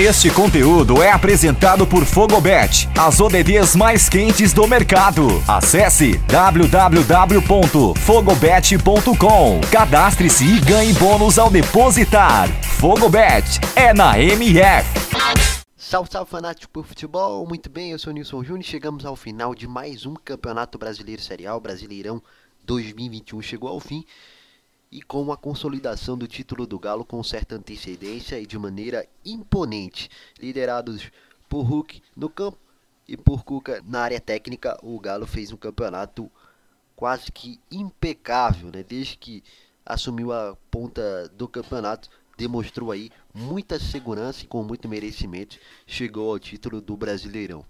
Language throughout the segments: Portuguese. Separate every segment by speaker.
Speaker 1: Este conteúdo é apresentado por Fogobet, as ODDs mais quentes do mercado. Acesse www.fogobet.com. Cadastre-se e ganhe bônus ao depositar. Fogobet é na MF.
Speaker 2: Salve, salve fanático por futebol, muito bem, eu sou o Nilson Júnior chegamos ao final de mais um Campeonato Brasileiro Serial, Brasileirão 2021 chegou ao fim e com a consolidação do título do Galo com certa antecedência e de maneira imponente. Liderados por Hulk no campo e por Cuca na área técnica, o Galo fez um campeonato quase que impecável, né? Desde que assumiu a ponta do campeonato, demonstrou aí muita segurança e com muito merecimento chegou ao título do Brasileirão.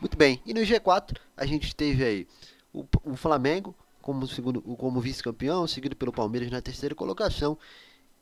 Speaker 2: Muito bem, e no G4 a gente teve aí o, o Flamengo como, segundo, como vice-campeão, seguido pelo Palmeiras na terceira colocação.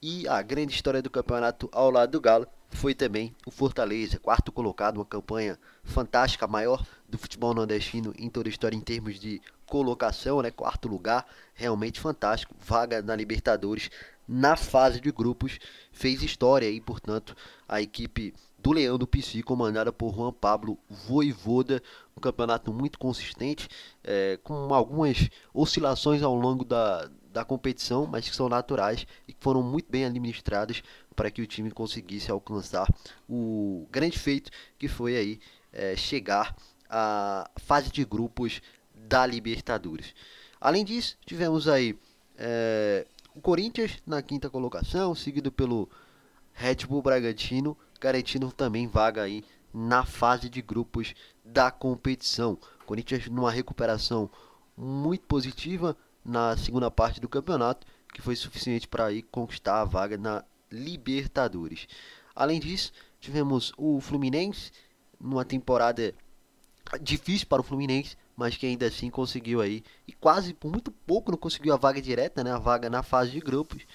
Speaker 2: E a grande história do campeonato ao lado do Galo foi também o Fortaleza, quarto colocado, uma campanha fantástica, maior do futebol nordestino em toda a história em termos de colocação, né? Quarto lugar, realmente fantástico, vaga na Libertadores na fase de grupos, fez história e, portanto, a equipe do Leão do PC, comandada por Juan Pablo Voivoda, um campeonato muito consistente, é, com algumas oscilações ao longo da, da competição, mas que são naturais e que foram muito bem administradas para que o time conseguisse alcançar o grande feito que foi aí é, chegar à fase de grupos da Libertadores. Além disso, tivemos aí é, o Corinthians na quinta colocação, seguido pelo Red Bull Bragantino garantindo também vaga aí na fase de grupos da competição. Corinthians numa recuperação muito positiva na segunda parte do campeonato, que foi suficiente para aí conquistar a vaga na Libertadores. Além disso, tivemos o Fluminense numa temporada difícil para o Fluminense, mas que ainda assim conseguiu aí e quase por muito pouco não conseguiu a vaga direta, né, a vaga na fase de grupos,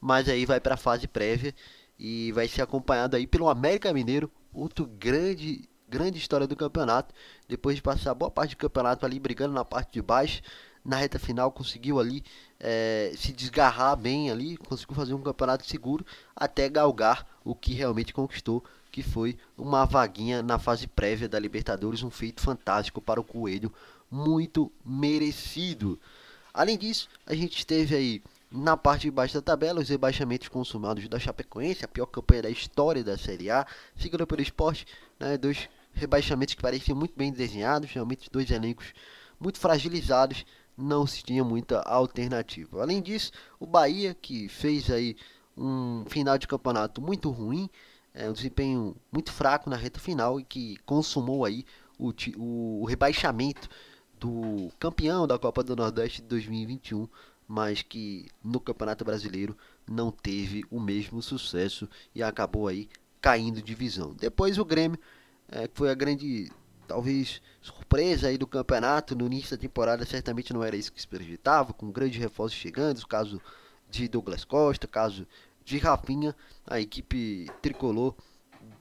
Speaker 2: mas aí vai para a fase prévia e vai ser acompanhado aí pelo América Mineiro, outro grande grande história do campeonato. Depois de passar boa parte do campeonato ali brigando na parte de baixo, na reta final conseguiu ali é, se desgarrar bem ali, conseguiu fazer um campeonato seguro até galgar o que realmente conquistou, que foi uma vaguinha na fase prévia da Libertadores, um feito fantástico para o Coelho, muito merecido. Além disso, a gente teve aí na parte de baixo da tabela, os rebaixamentos consumados da Chapecoense, a pior campanha da história da Série A, seguido pelo esporte, né, dois rebaixamentos que pareciam muito bem desenhados, realmente dois elencos muito fragilizados, não se tinha muita alternativa. Além disso, o Bahia, que fez aí um final de campeonato muito ruim, é, um desempenho muito fraco na reta final e que consumou aí o, o, o rebaixamento do campeão da Copa do Nordeste de 2021 mas que no Campeonato Brasileiro não teve o mesmo sucesso e acabou aí caindo divisão. Depois o Grêmio, é, que foi a grande, talvez, surpresa aí do campeonato, no início da temporada certamente não era isso que se projetava, com grandes reforços chegando, o caso de Douglas Costa, caso de Rafinha, a equipe tricolor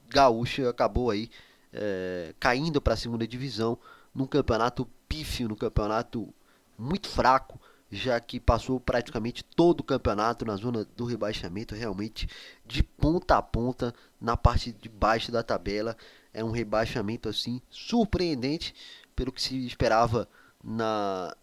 Speaker 2: gaúcha acabou aí é, caindo para a segunda divisão num campeonato pífio, num campeonato muito fraco, já que passou praticamente todo o campeonato na zona do rebaixamento, realmente de ponta a ponta na parte de baixo da tabela. É um rebaixamento assim surpreendente pelo que se esperava na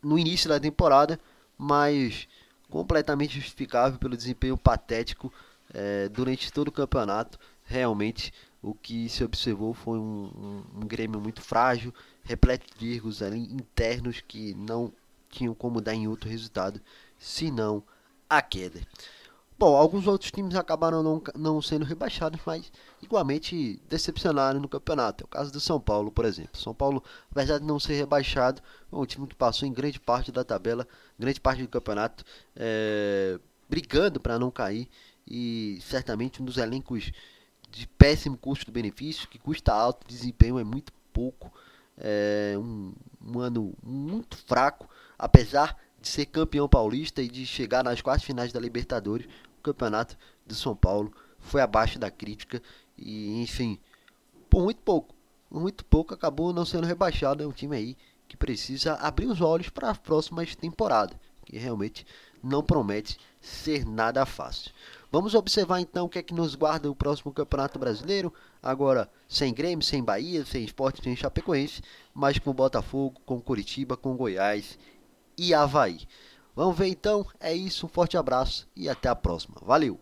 Speaker 2: no início da temporada, mas completamente justificável pelo desempenho patético é, durante todo o campeonato. Realmente o que se observou foi um, um, um Grêmio muito frágil, repleto de erros ali internos que não tinham como dar em outro resultado, senão a queda. Bom, alguns outros times acabaram não, não sendo rebaixados, mas igualmente decepcionaram no campeonato. É o caso do São Paulo, por exemplo. São Paulo, apesar de não ser rebaixado, é um time que passou em grande parte da tabela, grande parte do campeonato, é, brigando para não cair. E certamente um dos elencos de péssimo custo-benefício, que custa alto, desempenho é muito pouco. É um, um ano muito fraco apesar de ser campeão paulista e de chegar nas quartas finais da Libertadores, o campeonato do São Paulo foi abaixo da crítica e, enfim, por muito pouco, muito pouco acabou não sendo rebaixado. É um time aí que precisa abrir os olhos para as próximas temporadas, que realmente não promete ser nada fácil. Vamos observar então o que é que nos guarda o próximo Campeonato Brasileiro. Agora, sem Grêmio, sem Bahia, sem Esporte, sem Chapecoense, mas com Botafogo, com Curitiba, com Goiás e Havaí. Vamos ver então, é isso, um forte abraço e até a próxima. Valeu!